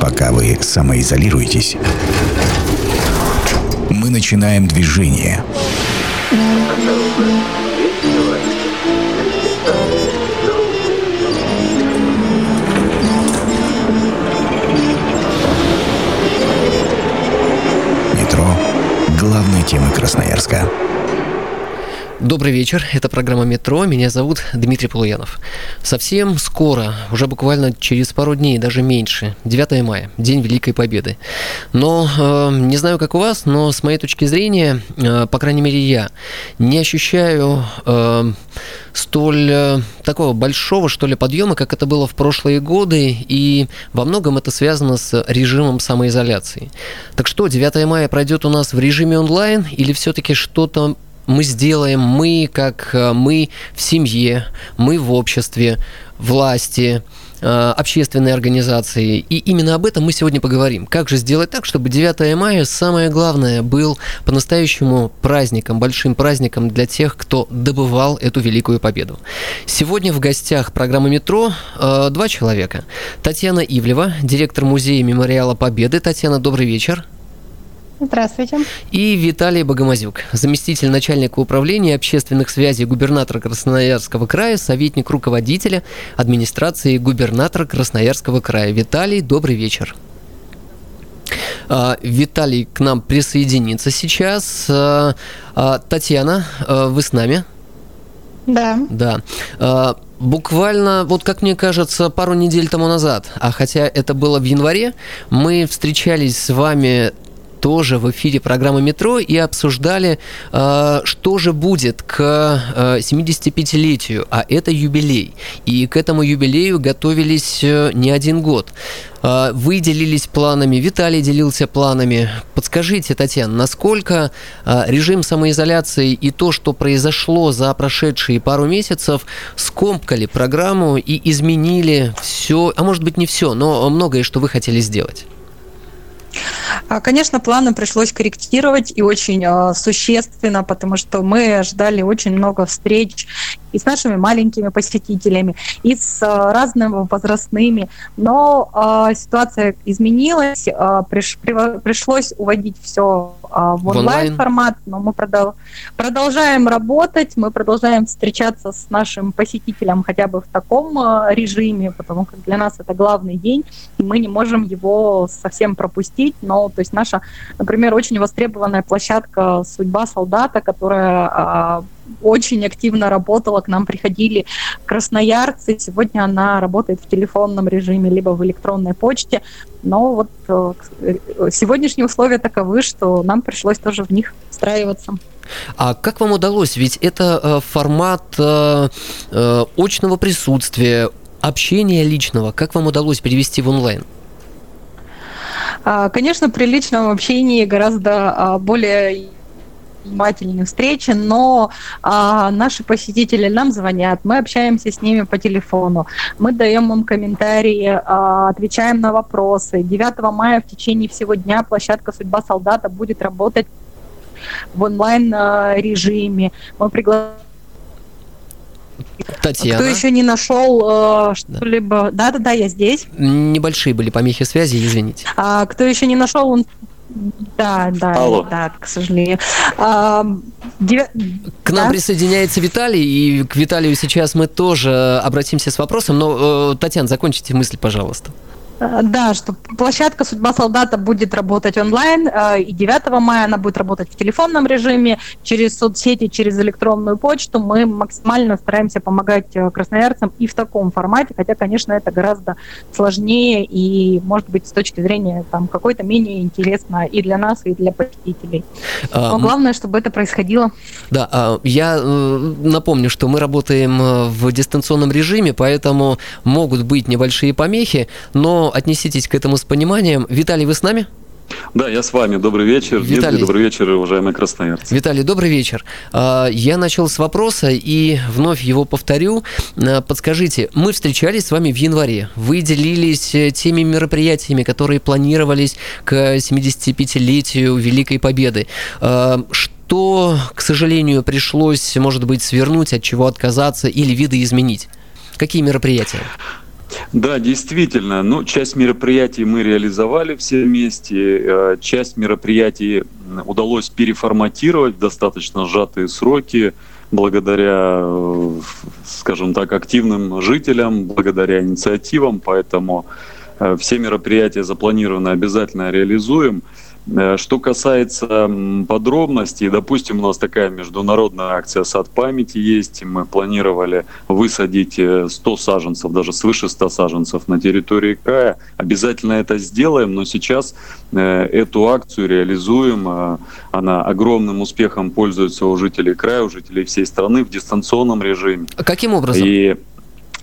Пока вы самоизолируетесь, мы начинаем движение. Метро – главная тема Красноярска. Добрый вечер, это программа «Метро», меня зовут Дмитрий Полуянов. Совсем скоро, уже буквально через пару дней, даже меньше, 9 мая, День Великой Победы. Но э, не знаю, как у вас, но с моей точки зрения, э, по крайней мере я, не ощущаю э, столь э, такого большого, что ли, подъема, как это было в прошлые годы, и во многом это связано с режимом самоизоляции. Так что, 9 мая пройдет у нас в режиме онлайн или все-таки что-то мы сделаем, мы как э, мы в семье, мы в обществе, власти, э, общественные организации. И именно об этом мы сегодня поговорим. Как же сделать так, чтобы 9 мая, самое главное, был по-настоящему праздником, большим праздником для тех, кто добывал эту великую победу. Сегодня в гостях программы «Метро» э, два человека. Татьяна Ивлева, директор музея мемориала Победы. Татьяна, добрый вечер. Здравствуйте. И Виталий Богомазюк, заместитель начальника управления общественных связей губернатора Красноярского края, советник руководителя администрации губернатора Красноярского края. Виталий, добрый вечер. А, Виталий к нам присоединится сейчас. А, а, Татьяна, вы с нами? Да. Да. Буквально, вот как мне кажется, пару недель тому назад, а хотя это было в январе, мы встречались с вами тоже в эфире программы «Метро» и обсуждали, э, что же будет к 75-летию, э, а это юбилей. И к этому юбилею готовились э, не один год. Вы делились планами, Виталий делился планами. Подскажите, Татьяна, насколько режим самоизоляции и то, что произошло за прошедшие пару месяцев, скомкали программу и изменили все, а может быть не все, но многое, что вы хотели сделать? А, конечно, планы пришлось корректировать и очень э, существенно, потому что мы ожидали очень много встреч и с нашими маленькими посетителями, и с э, разными возрастными. Но э, ситуация изменилась, э, приш, при, пришлось уводить все э, в онлайн-формат, но мы продол, продолжаем работать, мы продолжаем встречаться с нашим посетителем хотя бы в таком э, режиме, потому как для нас это главный день, и мы не можем его совсем пропустить, но то есть наша, например, очень востребованная площадка «Судьба солдата», которая э, очень активно работала, к нам приходили красноярцы. Сегодня она работает в телефонном режиме, либо в электронной почте. Но вот э, сегодняшние условия таковы, что нам пришлось тоже в них встраиваться. А как вам удалось? Ведь это э, формат э, очного присутствия, общения личного. Как вам удалось перевести в онлайн? А, конечно, при личном общении гораздо а, более внимательные встречи, но а, наши посетители нам звонят, мы общаемся с ними по телефону, мы даем им комментарии, а, отвечаем на вопросы. 9 мая в течение всего дня площадка «Судьба солдата» будет работать в онлайн-режиме. Мы приглашаем Татьяна. Кто еще не нашел э, что-либо... Да-да-да, я здесь. Небольшие были помехи связи, извините. А, кто еще не нашел, да, да, Алло. да, к сожалению. А, дев... К нам да? присоединяется Виталий, и к Виталию сейчас мы тоже обратимся с вопросом, но, э, Татьяна, закончите мысль, пожалуйста. Э, да, что площадка «Судьба солдата» будет работать онлайн, э, и 9 мая она будет работать в телефонном режиме, через соцсети, через электронную почту. Мы максимально стараемся помогать э, красноярцам и в таком формате, хотя, конечно, это гораздо сложнее и, может быть, с точки зрения там какой-то менее интересно и для нас, и для посетителей. А, Но главное, чтобы это происходило. Да, а, я напомню, что мы работаем в дистанционном режиме, поэтому могут быть небольшие помехи, но отнеситесь к этому с пониманием. Виталий, вы с нами? Да, я с вами. Добрый вечер. Виталий, Дмитрий, добрый вечер, уважаемые красноярцы. Виталий, добрый вечер. А, я начал с вопроса и вновь его повторю. А, подскажите, мы встречались с вами в январе. Вы делились э, теми мероприятиями, которые планировались к 75-летию Великой Победы. А, что, к сожалению, пришлось, может быть, свернуть, от чего отказаться или видоизменить? Какие мероприятия? Да, действительно. Ну, часть мероприятий мы реализовали все вместе. Э, часть мероприятий удалось переформатировать в достаточно сжатые сроки благодаря, э, скажем так, активным жителям, благодаря инициативам. Поэтому э, все мероприятия запланированы, обязательно реализуем. Э, что касается подробностей, допустим, у нас такая международная акция «Сад памяти» есть. Мы планировали высадить 100 э, саженцев, даже свыше 100 саженцев на территории края. Обязательно это сделаем, но сейчас э, эту акцию реализуем. Она огромным успехом пользуется у жителей края, у жителей всей страны в дистанционном режиме. А каким образом? И,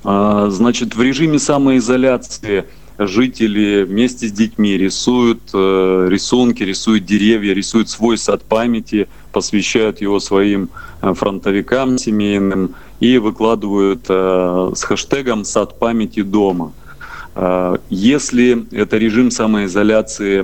значит, в режиме самоизоляции – жители вместе с детьми рисуют э, рисунки, рисуют деревья, рисуют свой сад памяти, посвящают его своим э, фронтовикам семейным и выкладывают э, с хэштегом «Сад памяти дома». Если это режим самоизоляции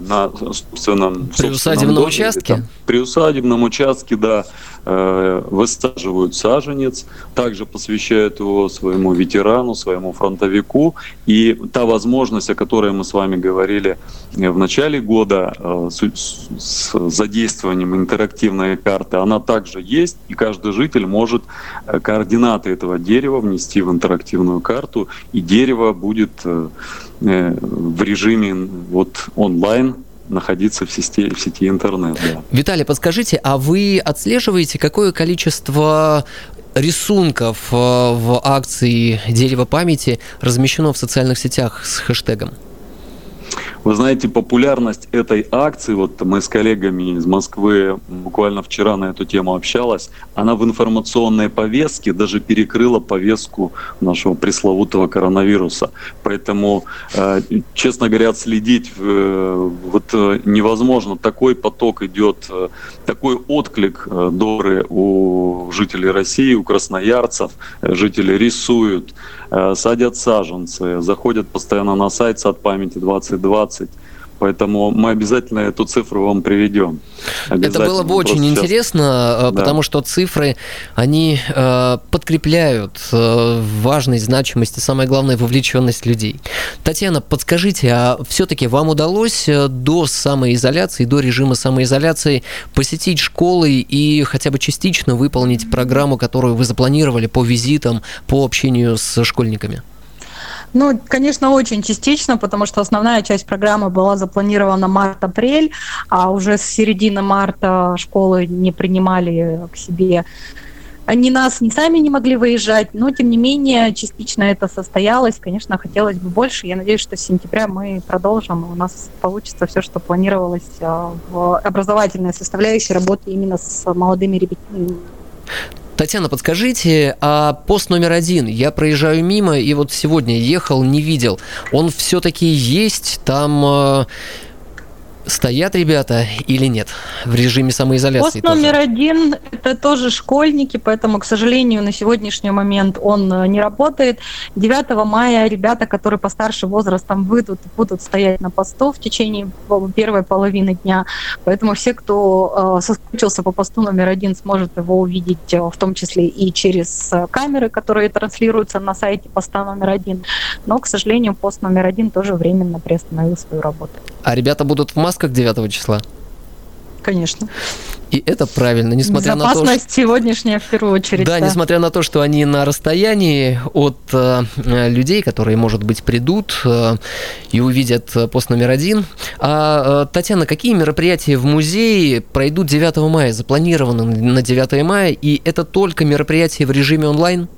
на собственном, приусадебном доме, участке? Там, приусадебном участке, да, э, высаживают саженец, также посвящают его своему ветерану, своему фронтовику. И та возможность, о которой мы с вами говорили в начале года, э, с, с задействованием интерактивной карты, она также есть, и каждый житель может э, координаты этого дерева внести в интерактивную карту, и дерево будет э, э в режиме вот онлайн находиться в сети, в сети интернет. Да. Виталий, подскажите, а вы отслеживаете, какое количество рисунков э, в акции «Дерево памяти» размещено в социальных сетях с хэштегом? Вы знаете, популярность этой акции, вот мы с коллегами из Москвы буквально вчера на эту тему общалась, она в информационной повестке даже перекрыла повестку нашего пресловутого коронавируса. Поэтому, э, честно говоря, следить э, вот э, невозможно. Такой поток идет, такой отклик добрый у жителей России, у красноярцев. Жители рисуют, садят саженцы, заходят постоянно на сайт «Сад памяти 2020», 20. Поэтому мы обязательно эту цифру вам приведем. Это было бы очень сейчас... интересно, э, да. потому что цифры, они э, подкрепляют э, важность, значимость и, самое главное, вовлеченность людей. Татьяна, подскажите, а все-таки вам удалось э, до самоизоляции, до режима самоизоляции посетить школы и хотя бы частично выполнить программу, которую вы запланировали по визитам, по общению с школьниками? Ну, конечно, очень частично, потому что основная часть программы была запланирована март-апрель, а уже с середины марта школы не принимали к себе ни нас, ни сами не могли выезжать, но тем не менее частично это состоялось. Конечно, хотелось бы больше. Я надеюсь, что с сентября мы продолжим, у нас получится все, что планировалось а, в образовательной составляющей работы именно с молодыми ребятами. Татьяна, подскажите, а пост номер один, я проезжаю мимо, и вот сегодня ехал, не видел, он все-таки есть, там э, стоят ребята или нет в режиме самоизоляции? Пост номер тоже? один – это тоже школьники, поэтому, к сожалению, на сегодняшний момент он э, не работает. 9 мая ребята, которые постарше возрастом, выйдут и будут стоять на посту в течение первой половины дня. Поэтому все, кто э, соскучился по посту номер один, сможет его увидеть э, в том числе и через камеры, которые транслируются на сайте поста номер один. Но, к сожалению, пост номер один тоже временно приостановил свою работу. А ребята будут в масках 9 числа? Конечно. И это правильно, несмотря на то, что... сегодняшняя в первую очередь. Да, да, несмотря на то, что они на расстоянии от э, людей, которые, может быть, придут э, и увидят пост номер один. А, э, Татьяна, какие мероприятия в музее пройдут 9 мая, запланированы на 9 мая, и это только мероприятия в режиме онлайн?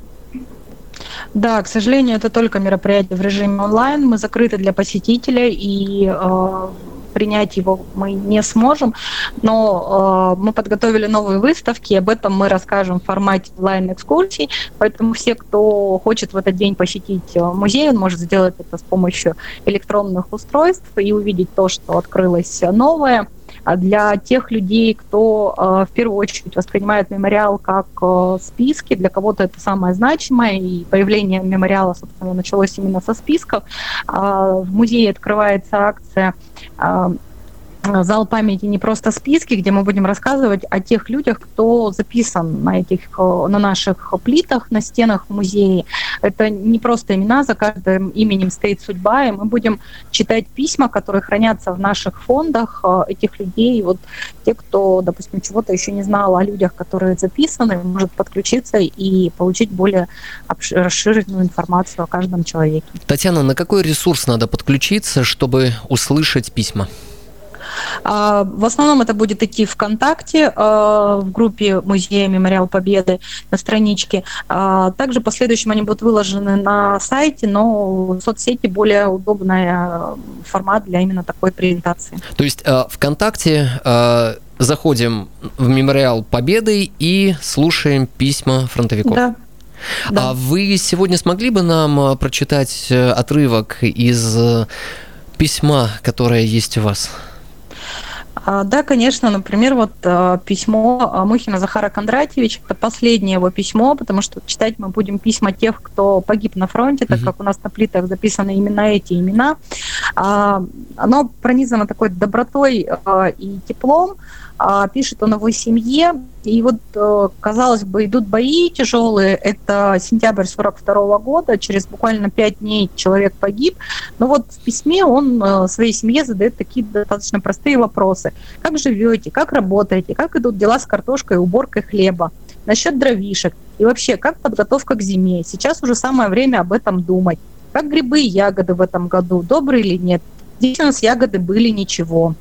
Да, к сожалению, это только мероприятие в режиме онлайн. Мы закрыты для посетителей, и э, принять его мы не сможем, но э, мы подготовили новые выставки, об этом мы расскажем в формате онлайн-экскурсий, поэтому все, кто хочет в этот день посетить э, музей, он может сделать это с помощью электронных устройств и увидеть то, что открылось новое. А для тех людей, кто э, в первую очередь воспринимает мемориал как э, списки, для кого-то это самое значимое, и появление мемориала, собственно, началось именно со списков. Э, в музее открывается акция зал памяти не просто списки, где мы будем рассказывать о тех людях, кто записан на этих, на наших плитах, на стенах в музее. Это не просто имена, за каждым именем стоит судьба, и мы будем читать письма, которые хранятся в наших фондах э, этих людей. Вот те, кто, допустим, чего-то еще не знал о людях, которые записаны, может подключиться и получить более расширенную информацию о каждом человеке. Татьяна, на какой ресурс надо подключиться, чтобы услышать письма? А, в основном это будет идти ВКонтакте, а, в группе Музея Мемориал Победы на страничке. А, также в последующем они будут выложены на сайте, но в соцсети более удобный формат для именно такой презентации. То есть ВКонтакте заходим в Мемориал Победы и слушаем письма фронтовиков. Да. Да. А вы сегодня смогли бы нам прочитать э, отрывок из э, письма, которое есть у вас? А, да, конечно. Например, вот а, письмо а, Мухина Захара Кондратьевича, это последнее его письмо, потому что читать мы будем письма тех, кто погиб на фронте, так как у нас на плитах записаны именно эти имена. Оно пронизано такой добротой и теплом, пишет о новой семье. И вот, э, казалось бы, идут бои тяжелые. Это сентябрь 42 года. Через буквально пять дней человек погиб. Но вот в письме он э, своей семье задает такие достаточно простые вопросы. Как живете? Как работаете? Как идут дела с картошкой уборкой хлеба? Насчет дровишек. И вообще, как подготовка к зиме? Сейчас уже самое время об этом думать. Как грибы и ягоды в этом году? Добрые или нет? Здесь у нас ягоды были ничего.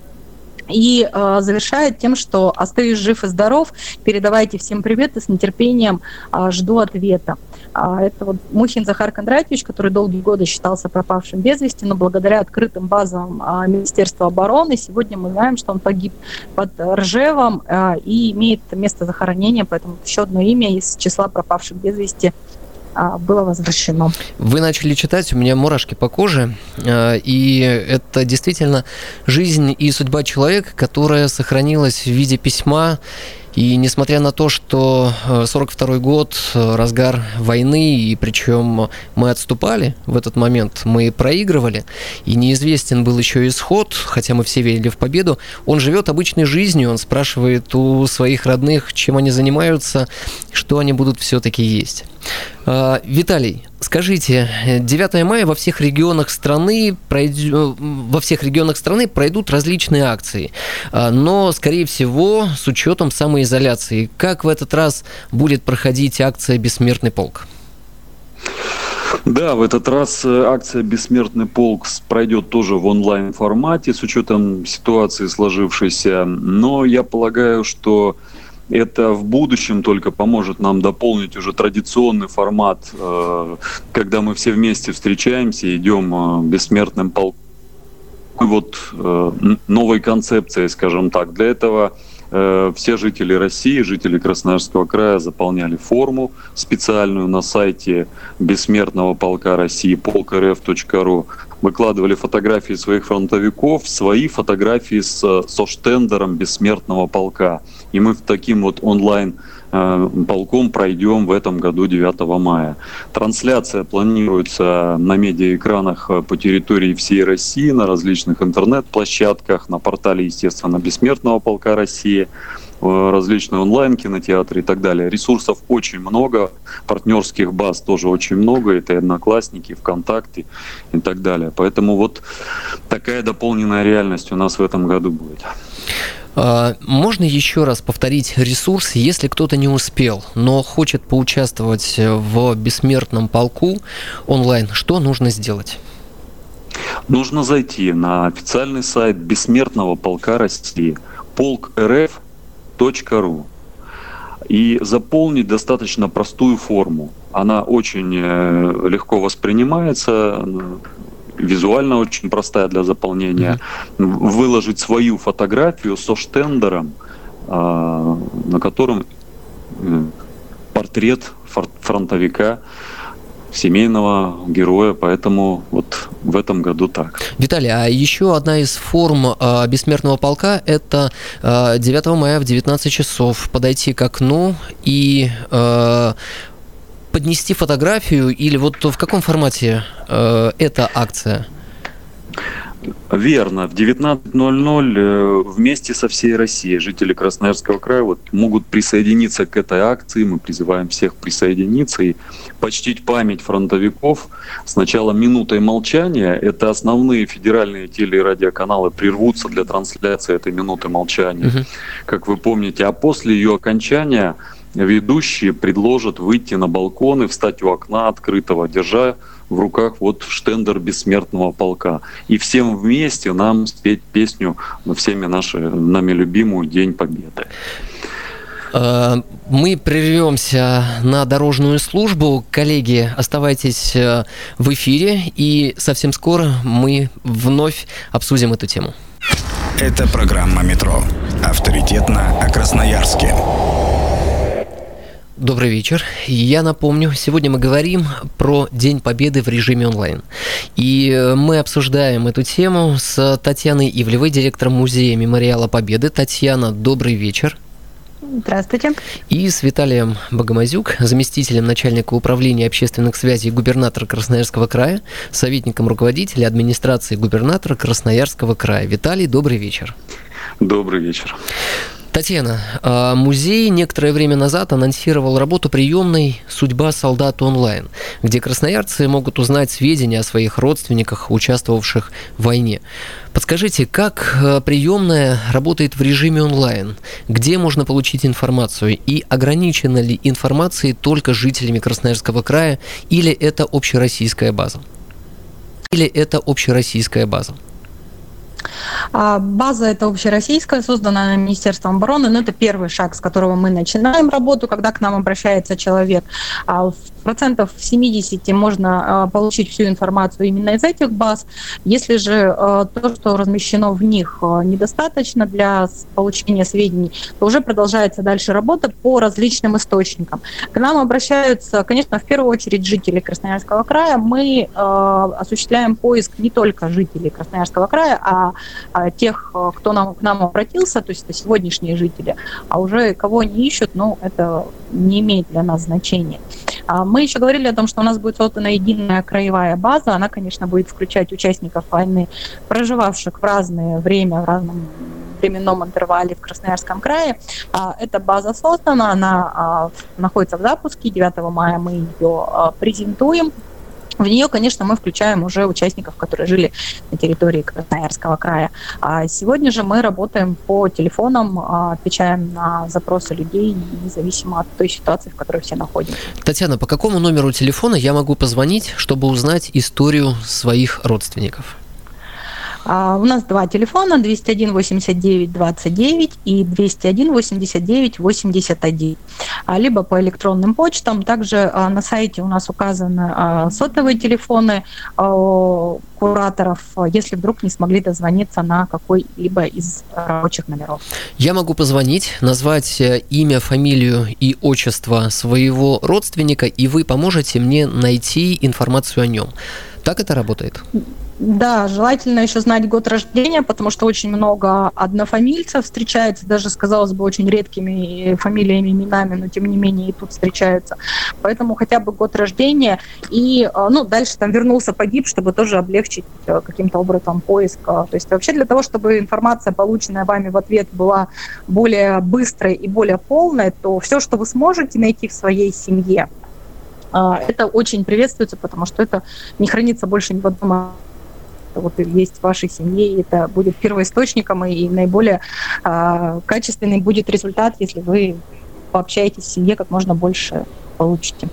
И э, завершает тем, что остаюсь жив и здоров, передавайте всем привет и с нетерпением э, жду ответа. А, это вот Мухин Захар Кондратьевич, который долгие годы считался пропавшим без вести, но благодаря открытым базам а, Министерства обороны сегодня мы знаем, что он погиб под Ржевом а, и имеет место захоронения, поэтому еще одно имя из числа пропавших без вести было возвращено. Вы начали читать, у меня мурашки по коже, а, и это действительно жизнь и судьба человека, которая сохранилась в виде письма, и несмотря на то, что 42 э, год, разгар войны, и причем мы отступали в этот момент, мы проигрывали, и неизвестен был еще исход, хотя мы все верили в победу, он живет обычной жизнью, он спрашивает у своих родных, чем они занимаются, что они будут все-таки есть. А, Виталий, скажите, 9 мая во всех регионах страны пройдет, э, во всех регионах страны пройдут различные акции, а, но, скорее всего, с учетом самоизоляции. Как в этот раз будет проходить акция «Бессмертный полк»? Да, в этот раз э, акция «Бессмертный полк» пройдет тоже в онлайн-формате с учетом ситуации сложившейся. Но я полагаю, что это в будущем только поможет нам дополнить уже традиционный формат, э, когда мы все вместе встречаемся, идем э, бессмертным полком. Вот э, новой концепцией, скажем так. Для этого все жители России, жители Красноярского края заполняли форму специальную на сайте Бессмертного полка России полк.рф.ру выкладывали фотографии своих фронтовиков, свои фотографии с, со штендером бессмертного полка. И мы в таким вот онлайн э, полком пройдем в этом году 9 мая. Трансляция планируется на медиаэкранах э, по территории всей России, на различных интернет-площадках, на портале, естественно, Бессмертного полка России. Э, различные онлайн-кинотеатры и так далее. Ресурсов очень много, партнерских баз тоже очень много, это и Одноклассники, ВКонтакте и так далее. Поэтому вот такая дополненная реальность у нас в этом году будет. А, можно еще раз повторить ресурс, если кто-то не успел, но хочет поучаствовать в бессмертном полку онлайн, что нужно сделать? Нужно зайти на официальный сайт Бессмертного полка России, полк РФ ру и заполнить достаточно простую форму. Она очень э, легко воспринимается, визуально очень простая для заполнения. Выложить свою фотографию со штендером, а, на котором э, портрет фронтовика семейного героя, поэтому вот в этом году так. Виталий, а еще одна из форм э, бессмертного полка – это э, 9 мая в 19 часов подойти к окну и э, поднести фотографию, или вот в каком формате э, эта акция? Верно. В 19.00 э, вместе со всей Россией жители Красноярского края вот могут присоединиться к этой акции. Мы призываем всех присоединиться и почтить память фронтовиков. Сначала минутой молчания. Это основные федеральные теле- и радиоканалы прервутся для трансляции этой минуты молчания, угу. как вы помните. А после ее окончания ведущие предложат выйти на балкон и встать у окна открытого, держа в руках вот штендер бессмертного полка. И всем вместе нам спеть песню всеми наши, нами любимую «День Победы». Э, мы прервемся на дорожную службу. Коллеги, оставайтесь э, в эфире, и совсем скоро мы вновь обсудим эту тему. Это программа «Метро». Авторитетно о Красноярске. Добрый вечер. Я напомню, сегодня мы говорим про День Победы в режиме онлайн. И э, мы обсуждаем эту тему с Татьяной Ивлевой, директором музея Мемориала Победы. Татьяна, добрый вечер. Здравствуйте. И с Виталием Богомазюк, заместителем начальника управления общественных связей губернатора Красноярского края, советником руководителя администрации губернатора Красноярского края. Виталий, добрый вечер. Добрый вечер. Татьяна, а, музей некоторое время назад анонсировал работу приемной «Судьба солдата онлайн», где красноярцы могут узнать сведения о своих родственниках, участвовавших в войне. Подскажите, как а, приемная работает в режиме онлайн? Где можно получить информацию? И ограничена ли информацией только жителями Красноярского края или это общероссийская база? Или это общероссийская база? А, база это общероссийская, созданная Министерством обороны, но это первый шаг, с которого мы начинаем работу, когда к нам обращается человек. А в процентов 70 можно а, получить всю информацию именно из этих баз. Если же то, что размещено в них, недостаточно для получения сведений, то уже продолжается дальше работа по различным источникам. К нам обращаются, конечно, в первую очередь жители Красноярского края. Мы осуществляем поиск не только жителей Красноярского края, а а, тех, э, кто нам, к нам обратился, то есть это сегодняшние жители, а уже кого они ищут, ну, это не имеет для нас значения. А мы еще говорили о том, что у нас будет создана единая краевая база. Она, конечно, будет включать участников войны, проживавших в разное время, в разном временном интервале в Красноярском крае. А, эта база создана, она находится в запуске. 9 мая мы ее презентуем в нее, конечно, мы включаем уже участников, которые жили на территории Красноярского края. А сегодня же мы работаем по телефонам, а, отвечаем на запросы людей, независимо от той ситуации, в которой все находимся. Татьяна, по какому номеру телефона я могу позвонить, чтобы узнать историю своих родственников? А, у нас два телефона, 201 89 29 и 201 89 81. Либо по электронным почтам. Также а, на сайте у нас указаны а, сотовые телефоны кураторов, если вдруг не смогли дозвониться на какой-либо из рабочих номеров. Я могу позвонить, назвать э, имя, фамилию и отчество своего родственника, и вы поможете мне найти информацию о нем. Так это работает? Да, желательно еще знать год рождения, потому что очень много однофамильцев встречается, даже, казалось бы, очень редкими фамилиями, именами, но тем не менее и тут встречаются. Поэтому хотя бы год рождения и, э, ну, дальше там вернулся погиб, чтобы тоже облегчить э, каким-то образом поиск. То есть вообще для того, чтобы информация, полученная вами в ответ, была более быстрой и более полной, то все, что вы сможете найти в своей семье, э, это очень приветствуется, потому что это не хранится больше ни в одном вот есть в вашей семье, это будет первоисточником и наиболее э, качественный будет результат, если вы пообщаетесь в семье как можно больше получите.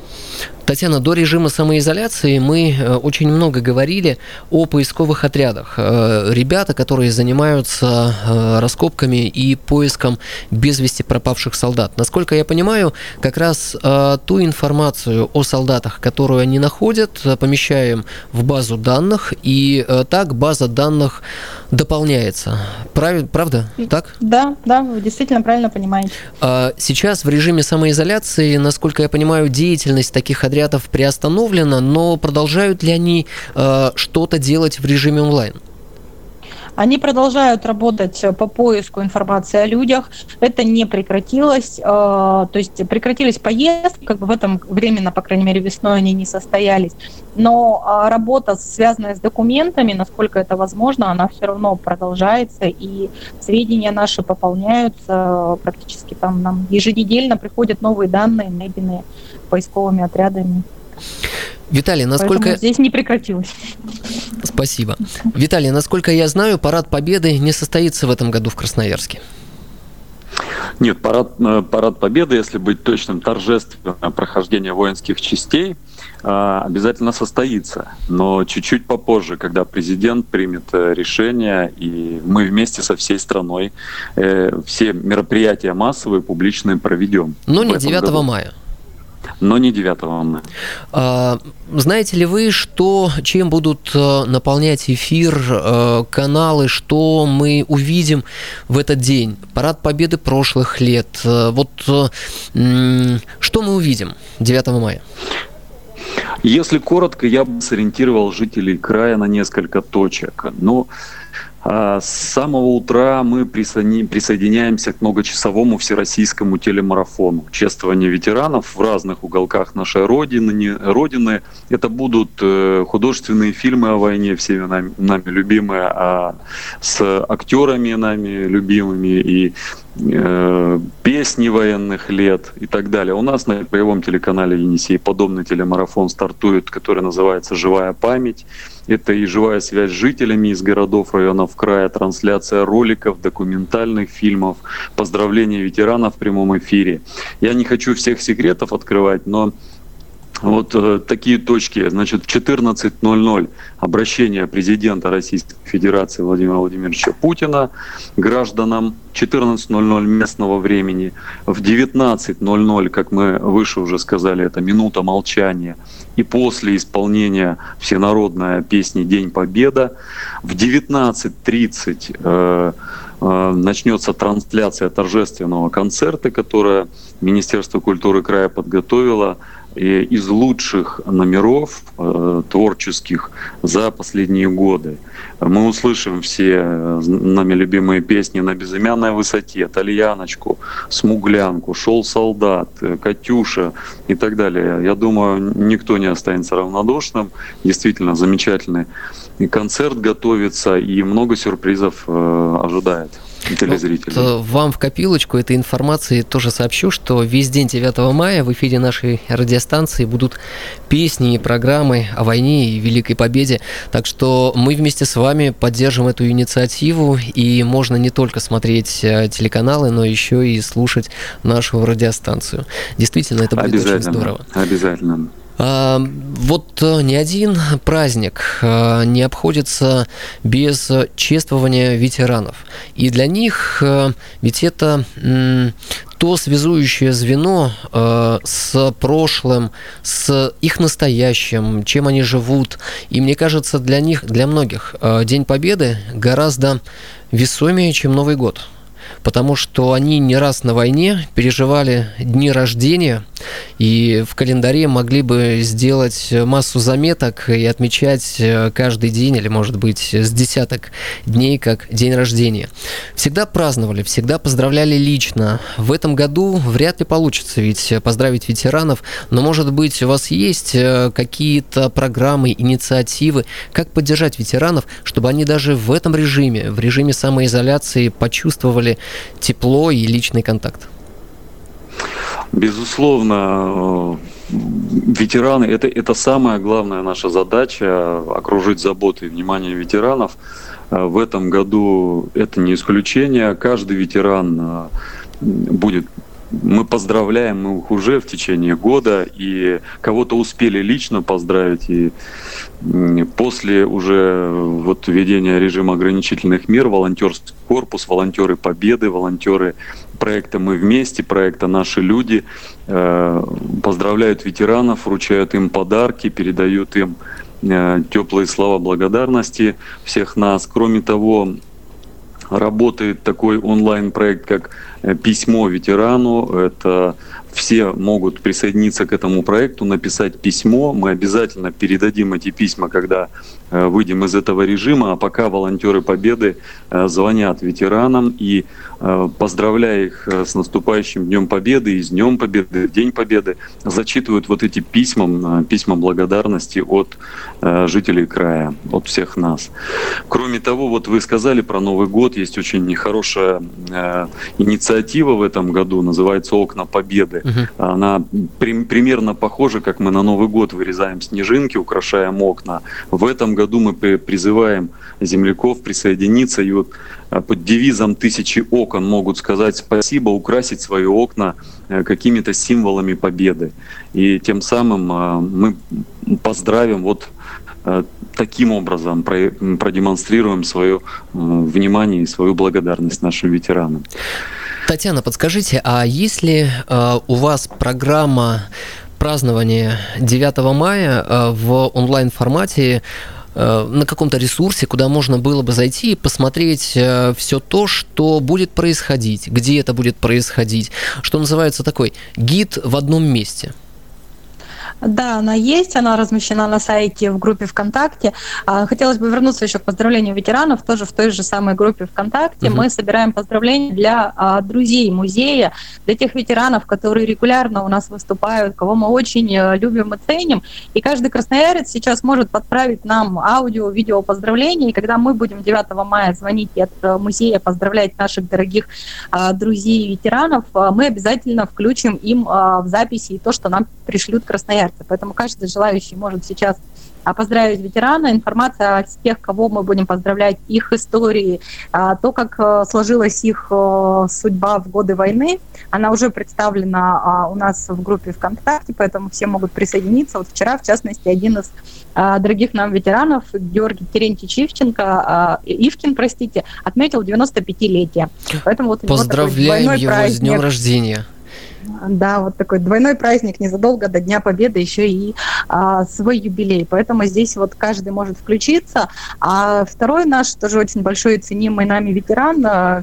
Татьяна, до режима самоизоляции мы э, очень много говорили о поисковых отрядах. Э, ребята, которые занимаются э, раскопками и поиском без вести пропавших солдат. Насколько я понимаю, как раз ту информацию о солдатах, которую они находят, помещаем в базу данных, и так база данных дополняется. Прав, правда? Так? Да, да, вы действительно правильно понимаете. А сейчас в режиме самоизоляции, насколько я понимаю, деятельность таких отрядов отрядов приостановлена, но продолжают ли они э, что-то делать в режиме онлайн? Они продолжают работать по поиску информации о людях. Это не прекратилось. То есть прекратились поездки, как бы в этом временно, по крайней мере, весной они не состоялись. Но работа, связанная с документами, насколько это возможно, она все равно продолжается, и сведения наши пополняются практически там нам еженедельно приходят новые данные, найденные поисковыми отрядами. Виталий, насколько... Поэтому здесь не прекратилось. Спасибо. Виталий, насколько я знаю, парад Победы не состоится в этом году в Красноярске. Нет, парад, э, парад Победы, если быть точным, торжественное прохождение воинских частей э, обязательно состоится. Но чуть-чуть попозже, когда президент примет э, решение, и мы вместе со всей страной все мероприятия массовые, публичные проведем. Но не 9 году. мая но не 9 мая. А, знаете ли вы, что, чем будут э, наполнять эфир э, каналы, что мы увидим в этот день? Парад Победы прошлых лет. Э, вот что мы увидим 9 мая? Если коротко, я бы сориентировал жителей края на несколько точек. Ну, а, с самого утра мы присоединяемся к многочасовому всероссийскому телемарафону. Чествование ветеранов в разных уголках нашей Родины. родины. Это будут э, художественные фильмы о войне, все нами, нами любимые, а с актерами нами любимыми и э, песни военных лет и так далее. У нас на боевом телеканале Енисей подобный телемарафон стартует, который называется «Живая память». Это и живая связь с жителями из городов, районов края, трансляция роликов, документальных фильмов, поздравления ветеранов в прямом эфире. Я не хочу всех секретов открывать, но вот э, такие точки. Значит, в 14.00 обращение президента Российской Федерации Владимира Владимировича Путина гражданам. 14.00 местного времени. В 19.00, как мы выше уже сказали, это минута молчания. И после исполнения всенародная песни «День Победа». В 19.30 э, э, начнется трансляция торжественного концерта, которое Министерство культуры края подготовило из лучших номеров э, творческих за последние годы. Мы услышим все э, нами любимые песни «На безымянной высоте», «Тальяночку», «Смуглянку», «Шел солдат», э, «Катюша» и так далее. Я думаю, никто не останется равнодушным. Действительно замечательный концерт готовится и много сюрпризов ожидает телезрителей. Вот, вам в копилочку этой информации тоже сообщу, что весь день 9 мая в эфире нашей радиостанции будут песни и программы о войне и Великой Победе. Так что мы вместе с вами поддержим эту инициативу, и можно не только смотреть э, телеканалы, но еще и слушать нашу радиостанцию. Действительно, это будет очень здорово. Обязательно. А, вот э, ни один праздник э, не обходится без чествования ветеранов. И для них э, ведь это то связующее звено с прошлым, с их настоящим, чем они живут. И мне кажется, для них, для многих День Победы гораздо весомее, чем Новый год потому что они не раз на войне переживали дни рождения и в календаре могли бы сделать массу заметок и отмечать э, каждый день или, может быть, с десяток дней как день рождения. Всегда праздновали, всегда поздравляли лично. В этом году вряд ли получится ведь поздравить ветеранов, но, может быть, у вас есть э, какие-то программы, инициативы, как поддержать ветеранов, чтобы они даже в этом режиме, в режиме самоизоляции почувствовали тепло и личный контакт? Безусловно, ветераны это, это самая главная наша задача окружить заботой и вниманием ветеранов. Э, в этом году это не исключение. Каждый ветеран э, будет мы поздравляем мы их уже в течение года, и кого-то успели лично поздравить, и после уже вот введения режима ограничительных мер волонтерский корпус, волонтеры Победы, волонтеры проекта «Мы вместе», проекта «Наши люди» э, поздравляют ветеранов, вручают им подарки, передают им э, теплые слова благодарности всех нас. Кроме того, работает такой онлайн-проект, как э, «Письмо ветерану». Это все могут присоединиться к этому проекту, написать письмо. Мы обязательно передадим эти письма, когда э, выйдем из этого режима. А пока волонтеры Победы э, звонят ветеранам и э, поздравляя их с наступающим Днем Победы и с Днем Победы, День Победы, зачитывают вот эти письма, письма благодарности от жителей края, от всех нас. Кроме того, вот вы сказали про Новый год, есть очень хорошая инициатива в этом году, называется «Окна Победы». Угу. Она при, примерно похожа, как мы на Новый год вырезаем снежинки, украшаем окна. В этом году мы призываем земляков присоединиться и вот а, под девизом «Тысячи окон» могут сказать спасибо, украсить свои окна э, какими-то символами победы. И тем самым а, мы поздравим вот э, таким образом продемонстрируем свое э, внимание и свою благодарность нашим ветеранам. Татьяна, подскажите, а есть ли э, у вас программа празднования 9 мая э, в онлайн-формате э, на каком-то ресурсе, куда можно было бы зайти и посмотреть э, все то, что будет происходить, где это будет происходить, что называется такой гид в одном месте – да, она есть, она размещена на сайте в группе ВКонтакте. А, хотелось бы вернуться еще к поздравлению ветеранов, тоже в той же самой группе ВКонтакте. Угу. Мы собираем поздравления для а, друзей музея, для тех ветеранов, которые регулярно у нас выступают, кого мы очень э, любим и ценим. И каждый красноярец сейчас может подправить нам аудио, видео поздравления. И когда мы будем 9 мая звонить от э, музея, поздравлять наших дорогих а, друзей и ветеранов, мы обязательно включим им в записи то, что нам пришлют красноярцы мероприятия. Поэтому каждый желающий может сейчас а, поздравить ветерана, информация о тех, кого мы будем поздравлять, их истории, а, то, как э, сложилась их э, судьба в годы войны, она уже представлена а, у нас в группе ВКонтакте, поэтому все могут присоединиться. Вот вчера, в частности, один из дорогих нам ветеранов, Георгий Терентьевич Ивченко, Ивкин, простите, отметил 95-летие. Поэтому вот Поздравляем его праздник. с днем рождения. Да, вот такой двойной праздник незадолго до Дня Победы, еще и а, свой юбилей. Поэтому здесь вот каждый может включиться. А второй наш тоже очень большой и ценимый нами ветеран, а,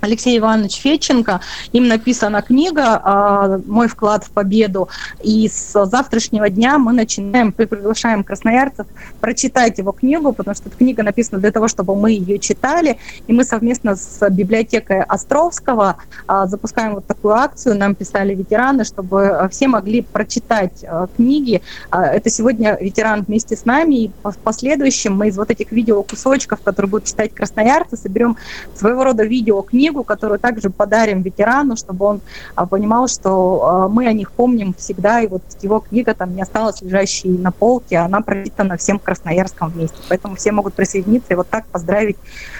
Алексей Иванович Федченко. Им написана книга а, «Мой вклад в победу». И с завтрашнего дня мы начинаем, приглашаем красноярцев прочитать его книгу, потому что эта книга написана для того, чтобы мы ее читали. И мы совместно с библиотекой Островского а, запускаем вот такую акцию. Нам писали ветераны, чтобы все могли прочитать а, книги. Это сегодня ветеран вместе с нами. И в последующем мы из вот этих видео кусочков, которые будут читать красноярцы, соберем своего рода видео книгу которую также подарим ветерану, чтобы он а, понимал, что а, мы о них помним всегда, и вот его книга там не осталась лежащей на полке, она прочитана всем Красноярском вместе. Поэтому все могут присоединиться и вот так поздравить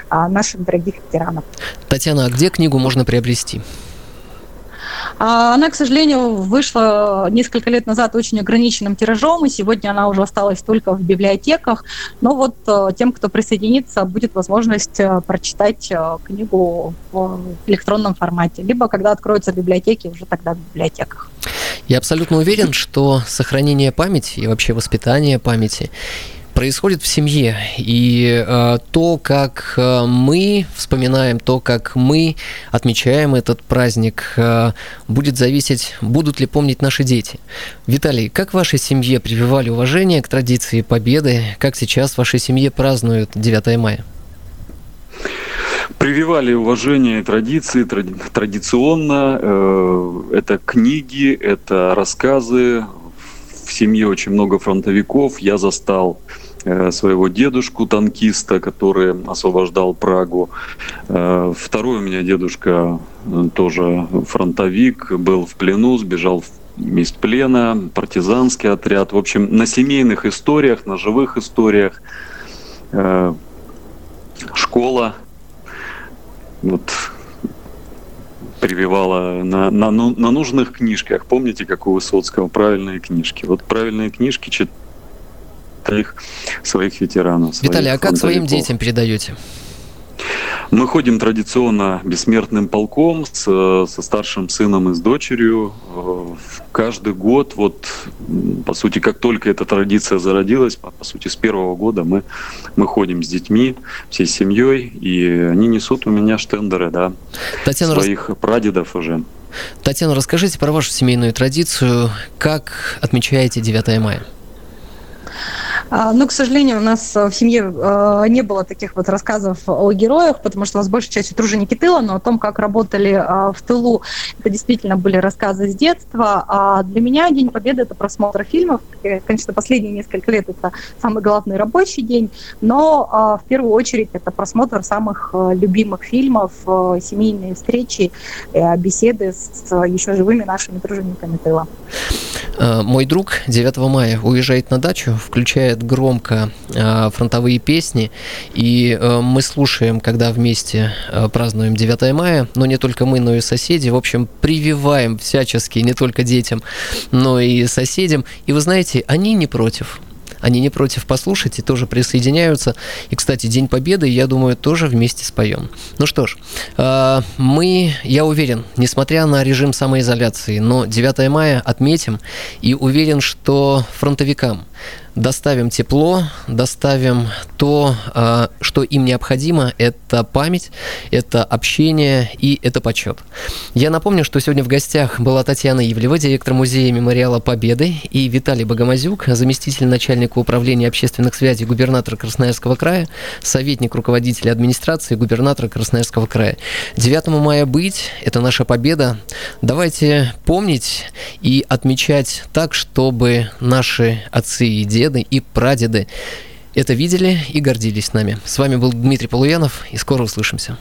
а, наших дорогих ветеранов. Татьяна, а где книгу можно приобрести? А, она, к сожалению, вышла несколько лет назад очень ограниченным тиражом, и сегодня она уже осталась только в библиотеках. Но вот э, тем, кто присоединится, будет возможность э, прочитать э, книгу в электронном формате, либо когда откроются библиотеки, уже тогда в библиотеках. Я абсолютно уверен, что сохранение памяти и вообще воспитание памяти происходит в семье. И э, то, как э, мы вспоминаем, то, как мы отмечаем этот праздник, э, будет зависеть, будут ли помнить наши дети. Виталий, как в вашей семье прививали уважение к традиции Победы? Как сейчас в вашей семье празднуют 9 мая? прививали уважение традиции тради, традиционно. Э, это книги, это рассказы. В семье очень много фронтовиков. Я застал своего дедушку, танкиста, который освобождал Прагу. Э, второй у меня дедушка э, тоже фронтовик, был в плену, сбежал из плена, партизанский отряд. В общем, на семейных историях, на живых историях. Школа. Вот прививала на, на, на нужных книжках. Помните, как у Высоцкого правильные книжки? Вот правильные книжки читать своих, своих ветеранов. Своих Виталий, а как своим детям передаете? Мы ходим традиционно бессмертным полком с, со старшим сыном и с дочерью. Каждый год, вот, по сути, как только эта традиция зародилась, по, по сути, с первого года мы, мы ходим с детьми, всей семьей, и они несут у меня штендеры, да, Татьяна своих Рус... прадедов уже. Татьяна, расскажите про вашу семейную традицию. Как отмечаете 9 мая? А, но, к сожалению, у нас в семье а, не было таких вот рассказов о героях, потому что у нас большая часть труженики тыла, но о том, как работали а, в тылу, это действительно были рассказы с детства. А для меня День Победы – это просмотр фильмов. Конечно, последние несколько лет это самый главный рабочий день, но в первую очередь это просмотр самых любимых фильмов, семейные встречи, э, беседы с еще живыми нашими тружениками тыла. Мой друг 9 мая уезжает на дачу, включает громко э, фронтовые песни, и э, мы слушаем, когда вместе э, празднуем 9 мая, но не только мы, но и соседи, в общем, прививаем всячески не только детям, но и соседям, и вы знаете, они не против они не против послушать и тоже присоединяются. И, кстати, День Победы, я думаю, тоже вместе споем. Ну что ж, а, мы, я уверен, несмотря на режим самоизоляции, но 9 мая отметим и уверен, что фронтовикам доставим тепло, доставим то, а, что им необходимо. Это память, это общение и это почет. Я напомню, что сегодня в гостях была Татьяна Ивлева, директор музея мемориала Победы, и Виталий Богомазюк, заместитель начальника управления общественных связей губернатора Красноярского края, советник руководителя администрации губернатора Красноярского края. 9 мая быть – это наша победа. Давайте помнить и отмечать так, чтобы наши отцы и деды и прадеды это видели и гордились нами. С вами был Дмитрий Полуянов, и скоро услышимся.